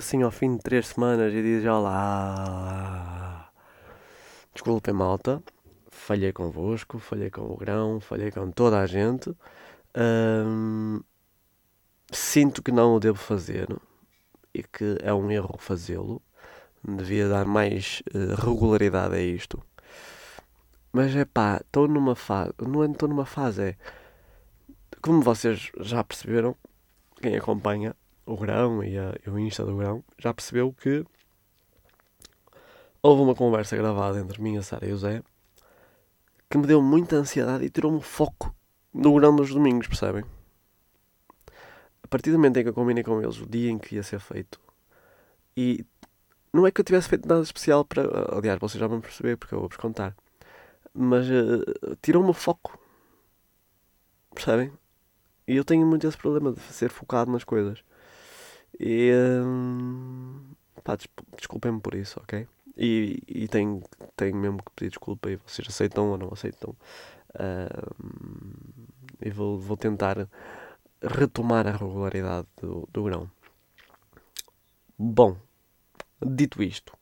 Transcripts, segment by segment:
assim ao fim de três semanas e dizes olá. Desculpem, malta. Falhei convosco, falhei com o grão, falhei com toda a gente. Hum, sinto que não o devo fazer e que é um erro fazê-lo. Devia dar mais uh, regularidade a isto. Mas é pá, estou numa fase. Não estou numa fase, é. Como vocês já perceberam, quem acompanha o grão e, a, e o Insta do grão já percebeu que houve uma conversa gravada entre mim, a Sara e o Zé que me deu muita ansiedade e tirou-me o foco do grão dos domingos, percebem? A partir do momento em que eu combinei com eles o dia em que ia ser feito e não é que eu tivesse feito nada especial para. Aliás, vocês já vão perceber porque eu vou-vos contar mas uh, tirou-me o foco. Percebem? E eu tenho muito esse problema de ser focado nas coisas. E. Uh, pá, desculpem-me por isso, ok? E, e tenho, tenho mesmo que pedir desculpa e vocês aceitam ou não aceitam. Uh, e vou, vou tentar retomar a regularidade do, do grão. Bom, dito isto.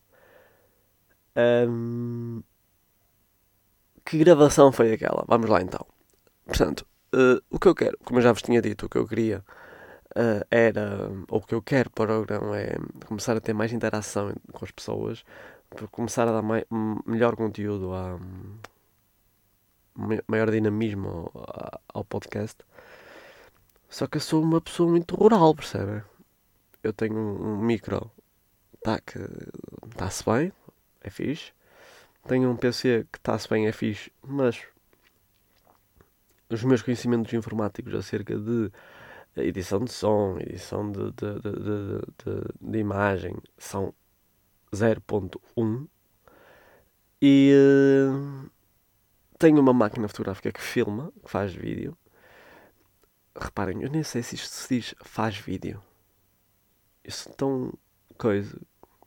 Um, que gravação foi aquela? Vamos lá então. Portanto, uh, o que eu quero, como eu já vos tinha dito, o que eu queria uh, era, ou o que eu quero para o programa é começar a ter mais interação com as pessoas, começar a dar melhor conteúdo, a, maior dinamismo ao, ao podcast. Só que eu sou uma pessoa muito rural, percebem? Eu tenho um, um micro tá, que está-se bem, é fixe. Tenho um PC que está-se bem, é fixe, mas os meus conhecimentos informáticos acerca de edição de som, edição de, de, de, de imagem são 0.1 e uh, tenho uma máquina fotográfica que filma, que faz vídeo. Reparem, eu nem sei se isto se diz faz vídeo. Isso é tão coisa,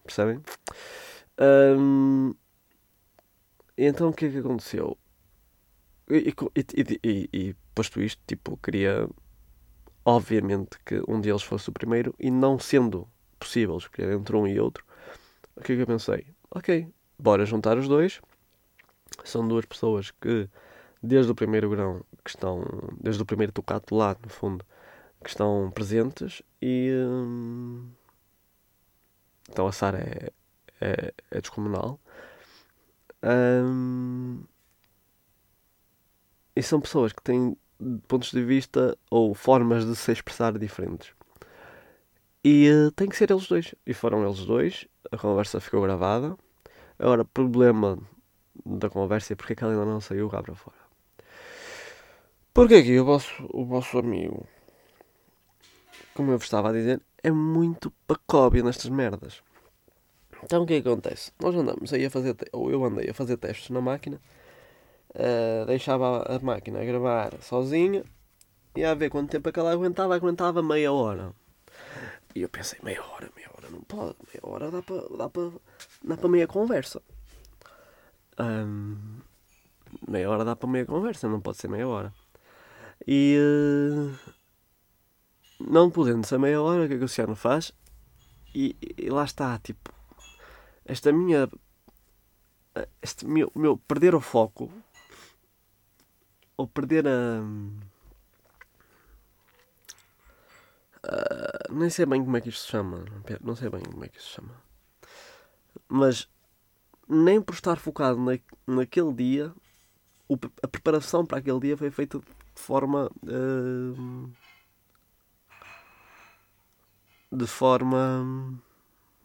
percebem? Um, então o que é que aconteceu? E, e, e, e, posto isto, tipo, queria obviamente que um deles fosse o primeiro e não sendo possível escolher entre um e outro, o que é que eu pensei? Ok, bora juntar os dois. São duas pessoas que desde o primeiro grão que estão, desde o primeiro tocato lá no fundo, que estão presentes e hum, então a Sara é, é, é descomunal um, e são pessoas que têm pontos de vista ou formas de se expressar diferentes. E uh, tem que ser eles dois. E foram eles dois. A conversa ficou gravada. Agora, problema da conversa é porque é que ela ainda não saiu cá para fora. Porque aqui o vosso, o vosso amigo, como eu vos estava a dizer, é muito pacóbio nestas merdas. Então o que, é que acontece? Nós andamos aí a fazer, ou eu andei a fazer testes na máquina, uh, deixava a, máquina a gravar sozinha e a ver quanto tempo é que ela aguentava, aguentava meia hora. E eu pensei, meia hora, meia hora não pode, meia hora dá para dá para dá para meia conversa. Um, meia hora dá para meia conversa, não pode ser meia hora. E uh, não podendo ser meia hora, o que é que o Luciano faz? E, e lá está, tipo, esta minha. Este meu, meu perder o foco ou perder a. Uh, nem sei bem como é que isto se chama. Não sei bem como é que isto se chama. Mas nem por estar focado na, naquele dia, o, a preparação para aquele dia foi feita de forma. Uh, de forma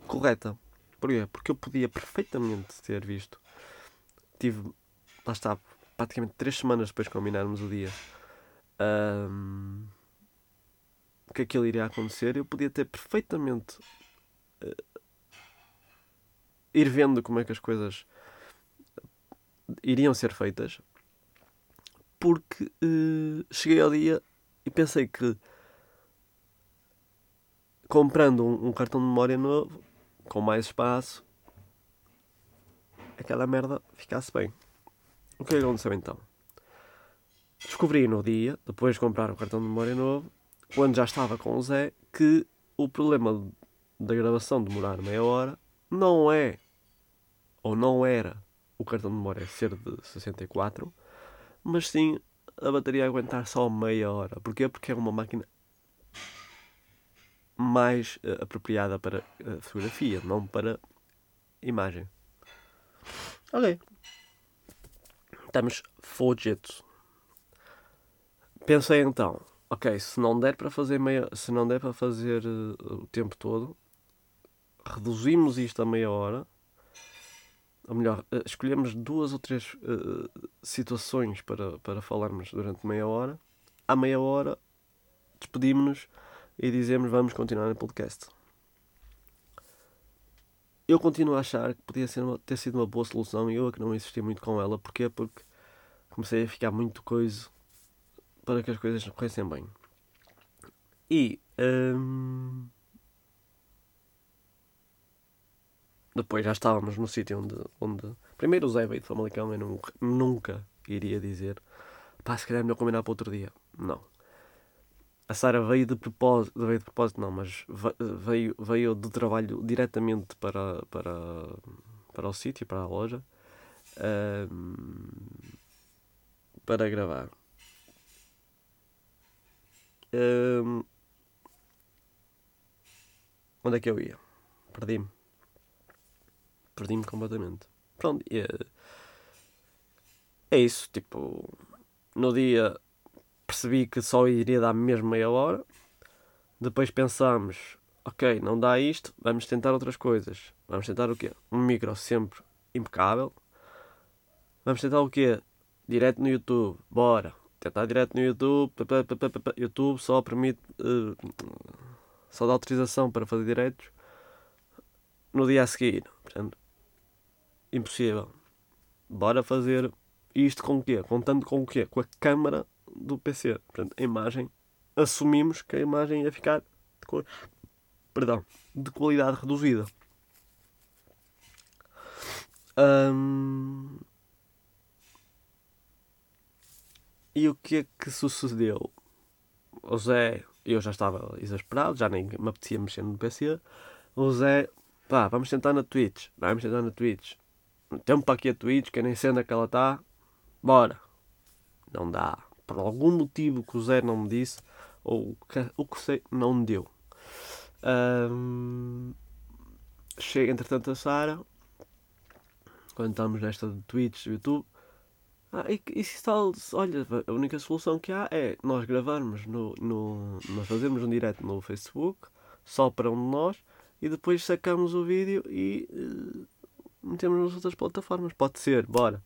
correta. Porquê? Porque eu podia perfeitamente ter visto. Tive, lá está, praticamente três semanas depois de combinarmos o dia. Um, que aquilo iria acontecer, eu podia ter perfeitamente uh, ir vendo como é que as coisas iriam ser feitas, porque uh, cheguei ao dia e pensei que comprando um, um cartão de memória novo com mais espaço, aquela merda ficasse bem. O que é que aconteceu então? descobri no dia, depois de comprar o cartão de memória novo, quando já estava com o Zé, que o problema da gravação demorar meia hora não é, ou não era, o cartão de memória ser de 64, mas sim a bateria aguentar só meia hora. Porquê? Porque é uma máquina mais uh, apropriada para uh, fotografia, não para imagem. Ok. Estamos Fujitsu. Pensei então, ok, se não der para fazer meia, se não der para fazer uh, o tempo todo, reduzimos isto a meia hora. Ou melhor, uh, escolhemos duas ou três uh, situações para, para falarmos durante meia hora. À meia hora, despedimos-nos e dizemos vamos continuar no podcast. Eu continuo a achar que podia ser uma, ter sido uma boa solução e eu é que não insisti muito com ela. Porquê? Porque comecei a ficar muito coisa para que as coisas corressem bem. E hum, depois já estávamos no sítio onde, onde. Primeiro o Zé veio de Famalicão, eu nunca, nunca iria dizer pá, se calhar é melhor combinar para outro dia. Não. A Sara veio de propósito, veio de propósito não, mas veio, veio do trabalho diretamente para, para, para o sítio, para a loja, hum, para gravar. Hum, onde é que eu ia? Perdi-me. Perdi-me completamente. Pronto, é, é isso. Tipo, no dia percebi que só iria dar mesmo meia hora. Depois pensámos, ok, não dá isto, vamos tentar outras coisas. Vamos tentar o quê? Um micro sempre impecável. Vamos tentar o quê? Direto no YouTube. Bora tentar direto no YouTube. YouTube só permite. Uh, só dá autorização para fazer diretos no dia a seguir. Portanto, impossível. Bora fazer isto com o quê? Contando com o quê? Com a câmara do PC. Portanto, a imagem. Assumimos que a imagem ia ficar de, cor, perdão, de qualidade reduzida. E o que é que sucedeu? O Zé, eu já estava exasperado, já nem me apetecia mexer no PC. O Zé, pá, vamos tentar na Twitch. Vamos tentar na Twitch. Tempo para aqui a Twitch, que nem sei onde é que ela está. Bora. Não dá. Por algum motivo que o Zé não me disse, ou que, o que sei, não me deu. Um, chega entretanto a Sara, quando estamos nesta de Twitch, YouTube, ah, e, e se tal, olha, a única solução que há é nós gravarmos no, no. Nós fazemos um direto no Facebook, só para um de nós, e depois sacamos o vídeo e uh, metemos nas outras plataformas. Pode ser, bora.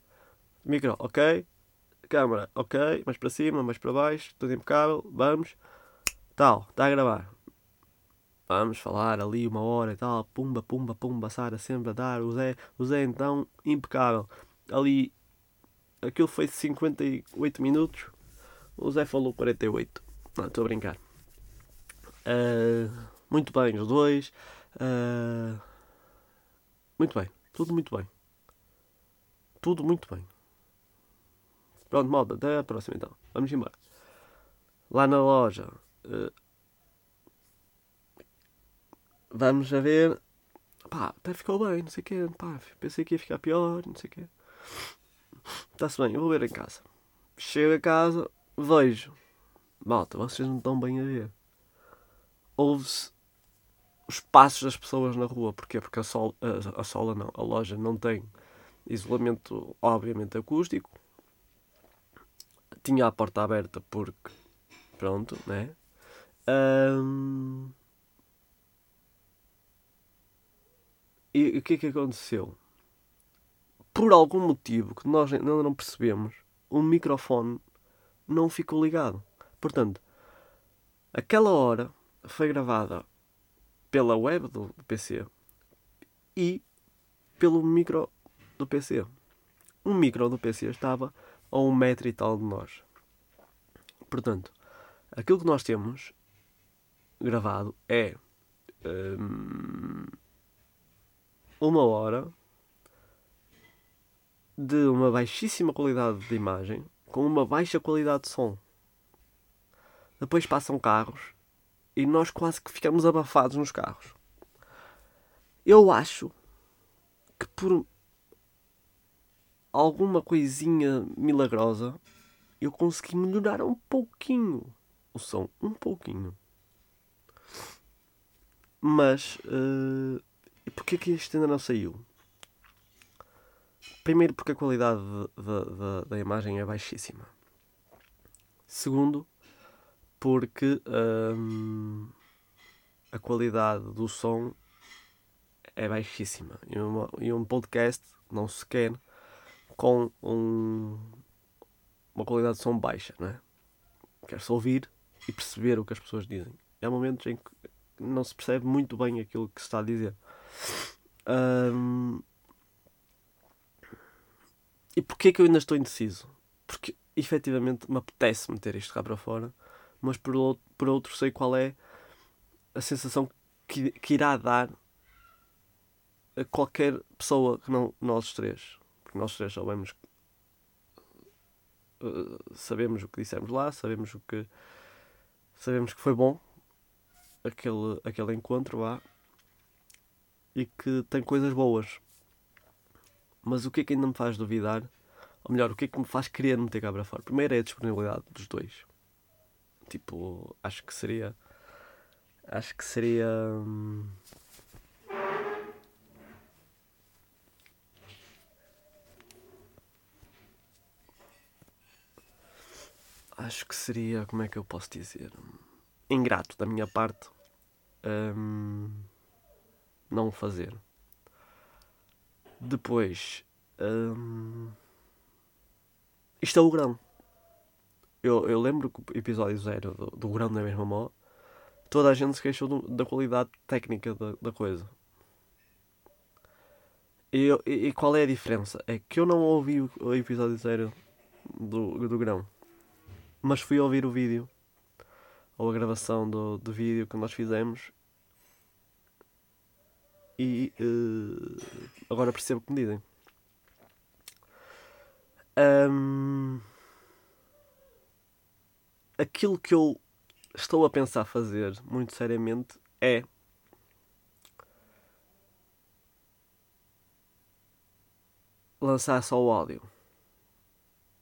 Micro, ok. Câmara, ok. Mais para cima, mais para baixo, tudo impecável. Vamos. Tal, está a gravar. Vamos falar ali uma hora e tal. Pumba, pumba, pumba. Sara sempre a dar. O Zé, o Zé então, impecável. Ali aquilo foi 58 minutos, o Zé falou 48. Não, estou a brincar. Uh, muito bem, os dois. Uh, muito bem, tudo muito bem. Tudo muito bem. Pronto, malta, até a próxima então. Vamos embora. Lá na loja. Uh, vamos a ver. Pá, até ficou bem, não sei o quê. Pá, pensei que ia ficar pior, não sei o quê. Está-se bem, eu vou ver em casa. Chego a casa, vejo. Malta, vocês não estão bem a ver. Ouve-se os passos das pessoas na rua. Porquê? Porque a, sol, a, a sola não, a loja não tem isolamento, obviamente, acústico. Tinha a porta aberta porque, pronto, né? Um... E o que é que aconteceu? por algum motivo que nós ainda não percebemos, o microfone não ficou ligado. Portanto, aquela hora foi gravada pela web do PC e pelo micro do PC. O micro do PC estava a um metro e tal de nós. Portanto, aquilo que nós temos gravado é hum, uma hora de uma baixíssima qualidade de imagem, com uma baixa qualidade de som. Depois passam carros e nós quase que ficamos abafados nos carros. Eu acho que por alguma coisinha milagrosa eu consegui melhorar um pouquinho o som, um pouquinho. Mas uh, porquê que isto ainda não saiu? Primeiro porque a qualidade da, da imagem é baixíssima. Segundo, porque hum, a qualidade do som é baixíssima. E, uma, e um podcast não se quer com um, uma qualidade de som baixa, não é? Quer-se ouvir e perceber o que as pessoas dizem. Há momentos em que não se percebe muito bem aquilo que se está a dizer. Um, e porquê que eu ainda estou indeciso? Porque efetivamente me apetece meter isto cá para fora, mas por outro, por outro sei qual é a sensação que, que irá dar a qualquer pessoa que não nós três. Porque nós três sabemos uh, sabemos o que dissemos lá, sabemos o que sabemos que foi bom aquele, aquele encontro lá e que tem coisas boas. Mas o que é que ainda me faz duvidar? Ou melhor, o que é que me faz querer meter cá para fora? Primeiro é a disponibilidade dos dois. Tipo, acho que seria. Acho que seria. Hum, acho que seria. Como é que eu posso dizer? Ingrato da minha parte. Hum, não fazer. Depois. Hum, isto é o grão. Eu, eu lembro que o episódio zero do, do grão da mesma mó, toda a gente se queixou do, da qualidade técnica da, da coisa. E, e, e, qual é a diferença? É que eu não ouvi o, o episódio zero do, do grão, mas fui ouvir o vídeo ou a gravação do, do vídeo que nós fizemos e uh, agora percebo o que me dizem. Um, aquilo que eu estou a pensar fazer, muito seriamente, é lançar só o áudio.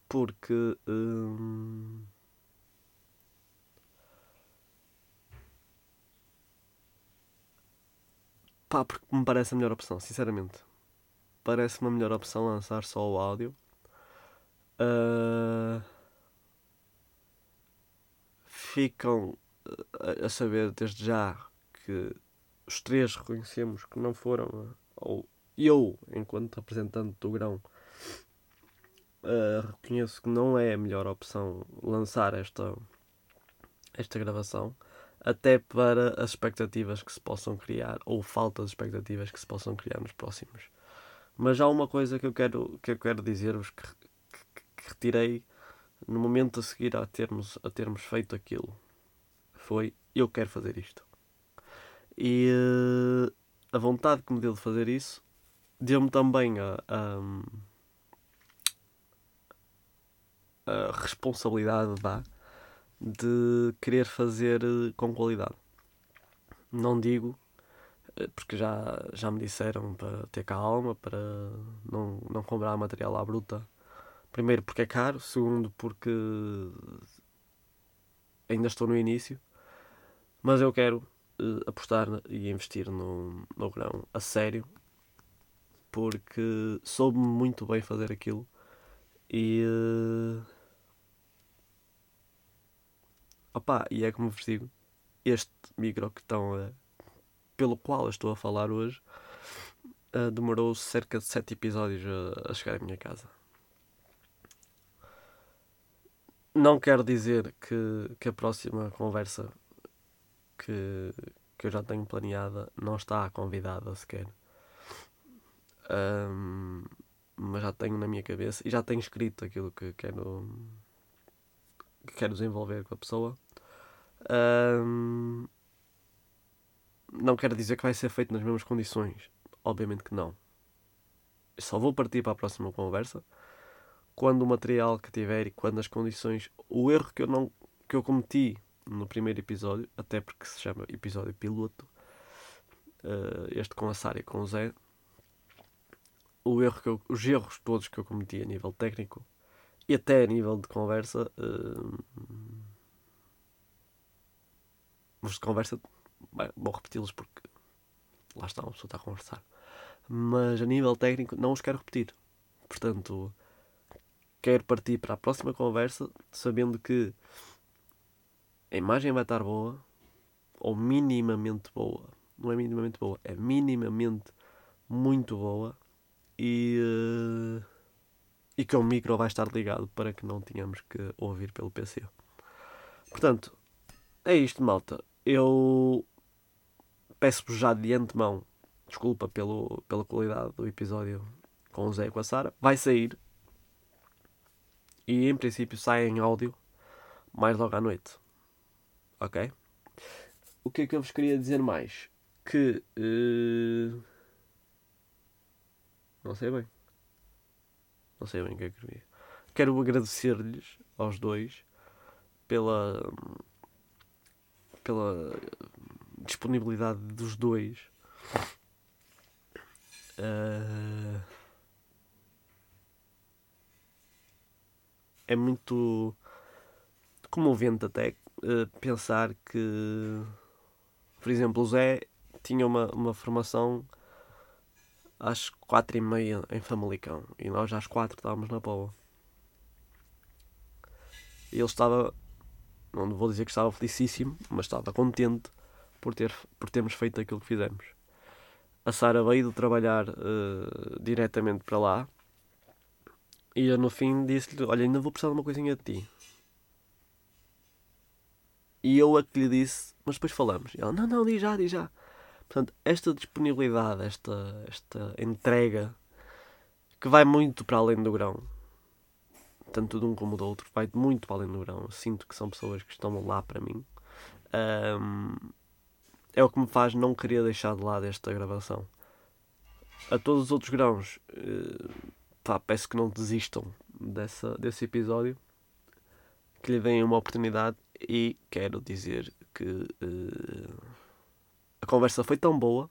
Porque. Hum, Pá, porque me parece a melhor opção, sinceramente. Parece-me a melhor opção lançar só o áudio. Uh, ficam a, a saber desde já que os três reconhecemos que não foram, ou eu, enquanto representante do grão, uh, reconheço que não é a melhor opção lançar esta, esta gravação até para as expectativas que se possam criar, ou falta de expectativas que se possam criar nos próximos. Mas há uma coisa que eu quero, que eu quero dizer-vos que, que, que, retirei no momento a seguir a termos, a termos feito aquilo. Foi, eu quero fazer isto. E uh, a vontade que me deu de fazer isso deu-me também a, a, responsabilidade, vá, de querer fazer eh, com qualidade. Não digo, eh, porque já, já me disseram para ter calma, para não, não comprar material à bruta. Primeiro porque é caro, segundo porque ainda estou no início, mas eu quero uh, apostar e investir no, no grão a sério, porque soube muito bem fazer aquilo e uh, Opa, e é como vos digo, este micro que estão a, pelo qual eu estou a falar hoje uh, demorou cerca de 7 episódios a, a chegar à minha casa. Não quero dizer que, que a próxima conversa que, que eu já tenho planeada não está convidada sequer. Um, mas já tenho na minha cabeça e já tenho escrito aquilo que quero, que quero desenvolver com a pessoa. Um, não quero dizer que vai ser feito nas mesmas condições. Obviamente que não. Só vou partir para a próxima conversa quando o material que tiver e quando as condições. O erro que eu, não, que eu cometi no primeiro episódio, até porque se chama episódio piloto, uh, este com a Sara e com o Zé, o erro que eu, os erros todos que eu cometi a nível técnico e até a nível de conversa. Uh, os de conversa, bem, vou repeti-los porque lá está, uma pessoa está a conversar. Mas a nível técnico, não os quero repetir. Portanto, quero partir para a próxima conversa sabendo que a imagem vai estar boa ou minimamente boa. Não é minimamente boa, é minimamente muito boa e, uh, e que o micro vai estar ligado para que não tenhamos que ouvir pelo PC. Portanto, é isto, malta. Eu peço-vos já de antemão desculpa pelo, pela qualidade do episódio com o Zé e com a Sara. Vai sair. E em princípio sai em áudio mais logo à noite. Ok? O que é que eu vos queria dizer mais? Que. Uh... Não sei bem. Não sei bem o que é que queria. Quero agradecer-lhes aos dois pela. pela disponibilidade dos dois. Uh... É muito comovente até uh, pensar que, por exemplo, o Zé tinha uma, uma formação às quatro e meia em Famalicão e nós às quatro estávamos na Poa. E ele estava, não vou dizer que estava felicíssimo, mas estava contente por, ter, por termos feito aquilo que fizemos. A Sara veio de trabalhar uh, diretamente para lá e eu no fim disse-lhe: Olha, ainda vou precisar de uma coisinha de ti. E eu a que lhe disse: Mas depois falamos. E ela: Não, não, diz já, diz já. Portanto, esta disponibilidade, esta, esta entrega que vai muito para além do grão, tanto de um como do outro, vai muito para além do grão. Eu sinto que são pessoas que estão lá para mim. Um, é o que me faz não querer deixar de lado esta gravação. A todos os outros grãos, uh, peço que não desistam dessa, desse episódio, que lhe deem uma oportunidade e quero dizer que uh, conversa foi tão boa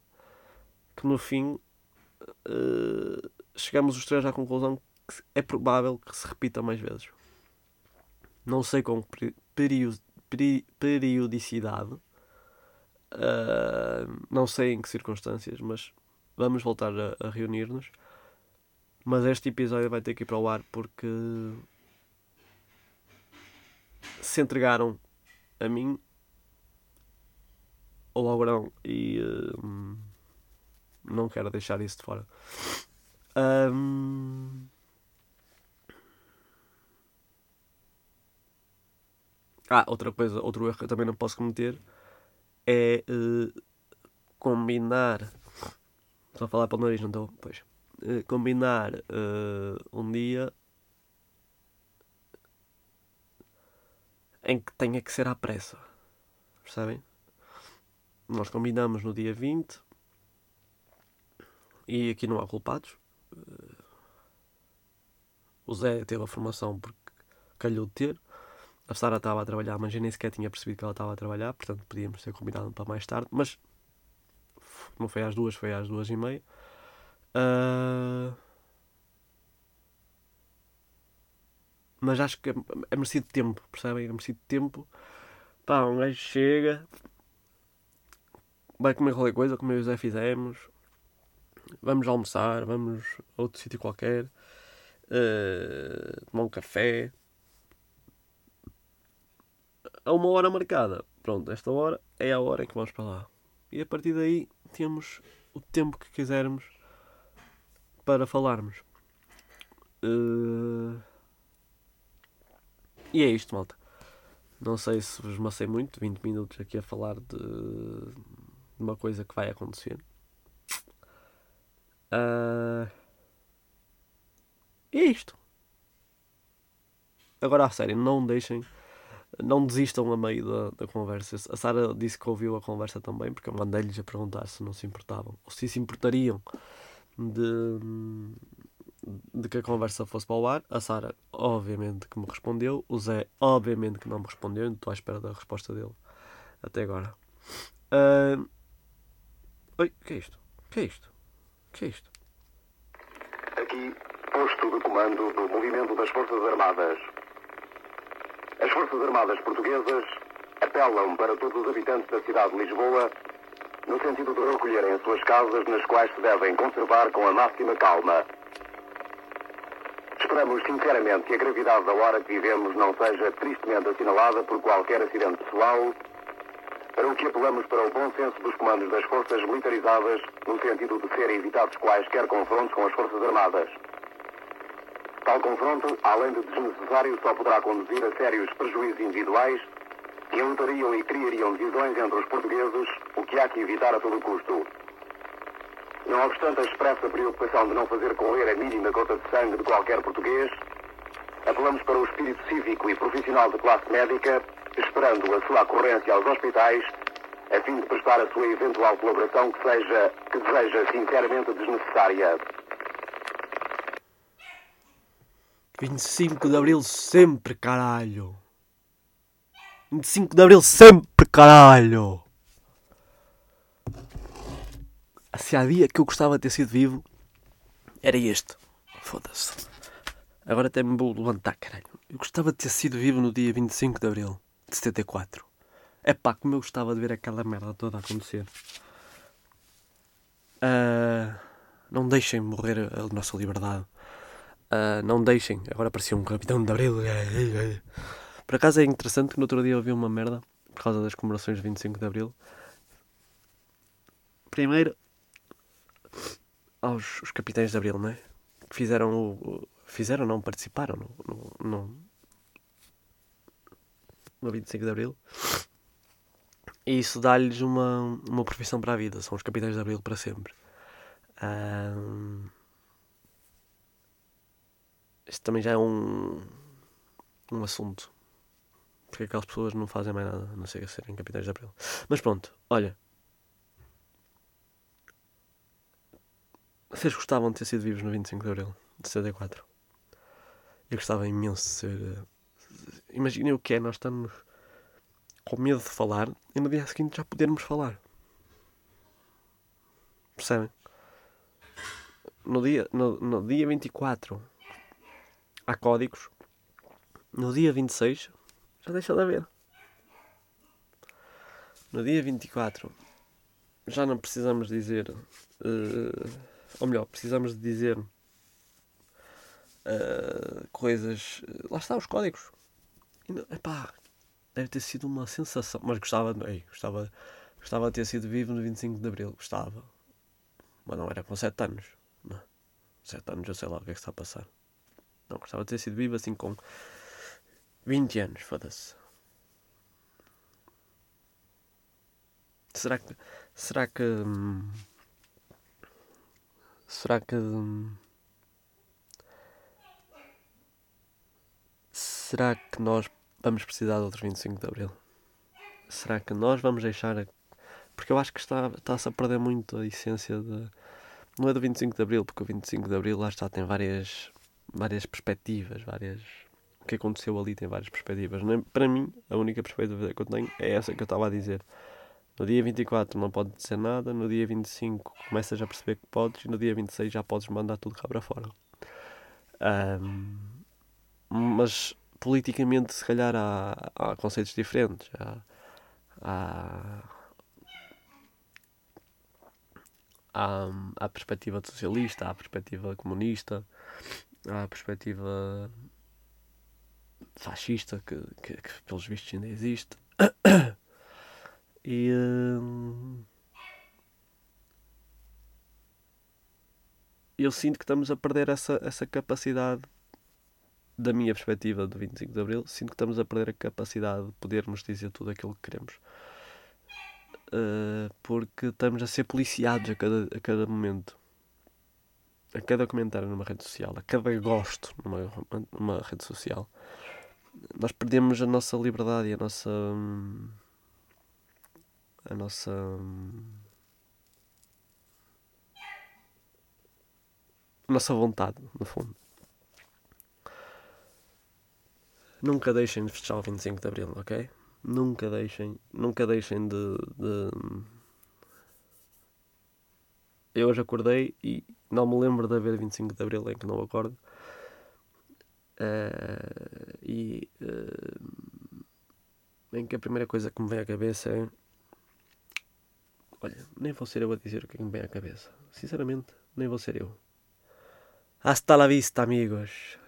que no fim uh, chegamos os três à conclusão que é provável que se repita mais vezes. Não sei com periodicidade, uh, não sei em que circunstâncias, mas vamos voltar a, a reunir-nos. Mas este episódio vai ter que ir para o ar porque se entregaram a mim ao grão e uh, não quero deixar isso de fora. Um... Ah, outra coisa, outro erro que eu também não posso cometer é uh, combinar. A falar para o nariz, não estou? Pois. Uh, combinar uh, um dia em que tenha que ser à pressa. Percebem? Nós combinamos no dia 20 e aqui não há culpados. O Zé teve a formação porque calhou de ter. A Sara estava a trabalhar, mas eu nem sequer tinha percebido que ela estava a trabalhar, portanto podíamos ter combinado para mais tarde. Mas não foi às duas, foi às duas e meia. Uh... Mas acho que é, é merecido tempo, percebem? É merecido tempo. Pá, um gajo chega, vai comer qualquer coisa, como eu e o Zé fizemos. Vamos almoçar, vamos a outro sítio qualquer, uh, tomar um café. A uma hora marcada. Pronto, esta hora é a hora em que vamos para lá. E a partir daí temos o tempo que quisermos para falarmos. Uh... E é isto, malta. Não sei se vos macei muito, 20 minutos aqui a falar de, uma coisa que vai acontecer. Uh... E é isto. Agora a sério, não deixem, não desistam a meio da, da conversa. A Sara disse que ouviu a conversa também, porque eu mandei-lhes a perguntar se não se importavam ou se se importariam de, de que a conversa fosse para o ar. A Sara, obviamente, que me respondeu. O Zé, obviamente, que não me respondeu. Estou à espera da resposta dele até agora. Uh... Oi, o que é isto? O que é isto? O que é isto? Aqui, posto de comando do movimento das Forças Armadas. As Forças Armadas Portuguesas apelam para todos os habitantes da cidade de Lisboa no sentido de recolherem as suas casas nas quais se devem conservar com a máxima calma. Esperamos sinceramente que a gravidade da hora que vivemos não seja tristemente assinalada por qualquer acidente pessoal, para o que apelamos para o bom senso dos comandos das forças militarizadas no sentido de serem evitados quaisquer confrontos com as Forças Armadas. Tal confronto, além de desnecessário, só poderá conduzir a sérios prejuízos individuais que lutariam e criariam divisões entre os portugueses, o que há que evitar a todo custo. Não obstante a expressa preocupação de não fazer correr a mínima gota de sangue de qualquer português, apelamos para o espírito cívico e profissional de classe médica, esperando a sua ocorrência aos hospitais, a fim de prestar a sua eventual colaboração que seja, que seja sinceramente desnecessária. 25 de Abril sempre, caralho! 25 de Abril sempre, caralho! Se há dia que eu gostava de ter sido vivo, era este. Foda-se. Agora até me vou levantar, caralho. Eu gostava de ter sido vivo no dia 25 de Abril de 74. É pá, como eu gostava de ver aquela merda toda acontecer. Uh, não deixem morrer a nossa liberdade. Uh, não deixem. Agora parecia um capitão de abril. Por acaso é interessante que no outro dia eu vi uma merda por causa das comemorações de 25 de abril. Primeiro, aos os capitães de abril, não é? Que fizeram o. Fizeram, não, participaram no, no, no 25 de abril. E isso dá-lhes uma, uma profissão para a vida. São os capitães de abril para sempre. Um, isto também já é um, um assunto. Porque aquelas pessoas não fazem mais nada, a não ser serem capitães de abril. Mas pronto, olha. Vocês gostavam de ter sido vivos no 25 de abril de 74? Eu gostava imenso de ser. Imaginem o que é, nós estamos com medo de falar e no dia seguinte já podermos falar. Percebem? No dia, no, no dia 24 há códigos. No dia 26 já deixa de haver. No dia 24 já não precisamos dizer. Uh, ou melhor, precisamos de dizer uh, coisas. Lá está, os códigos. Epá, deve ter sido uma sensação. Mas gostava, ei, gostava, gostava de ter sido vivo no 25 de Abril. Gostava. Mas não era com 7 anos. Não. 7 anos eu sei lá o que é que está a passar. Não, gostava de ter sido vivo assim com 20 anos, foda-se. Será que. Será que. Hum, será que. Hum, será que nós vamos precisar de outros 25 de Abril? Será que nós vamos deixar. A... Porque eu acho que está, está-se a perder muito a essência de. Não é do 25 de Abril, porque o 25 de Abril lá está, tem várias várias perspectivas, várias. O que aconteceu ali tem várias perspectivas. Para mim, a única perspectiva que eu tenho é essa que eu estava a dizer. No dia 24 não pode dizer nada, no dia 25 começas a perceber que podes e no dia 26 já podes mandar tudo cá para fora. Um, mas politicamente, se calhar, há, há conceitos diferentes. Há, há, há, há a perspectiva socialista, há a perspectiva comunista, à perspectiva fascista que, que, que, pelos vistos ainda existe e hum, eu sinto que estamos a perder essa, essa capacidade da minha perspectiva do 25 de Abril sinto que estamos a perder a capacidade de podermos dizer tudo aquilo que queremos uh, porque estamos a ser policiados a cada, a cada momento a cada comentário numa rede social, a cada gosto numa, numa rede social, nós perdemos a nossa liberdade e a nossa. a nossa. a nossa vontade, no fundo. Nunca deixem de festejar o 25 de Abril, ok? Nunca deixem, nunca deixem de, de... Eu hoje acordei e não me lembro de haver 25 de Abril em que não acordo. Uh, e uh, em que a primeira coisa que me vem à cabeça é olha, nem vou ser eu a dizer o que, é que me vem à cabeça sinceramente, nem vou ser eu hasta la vista amigos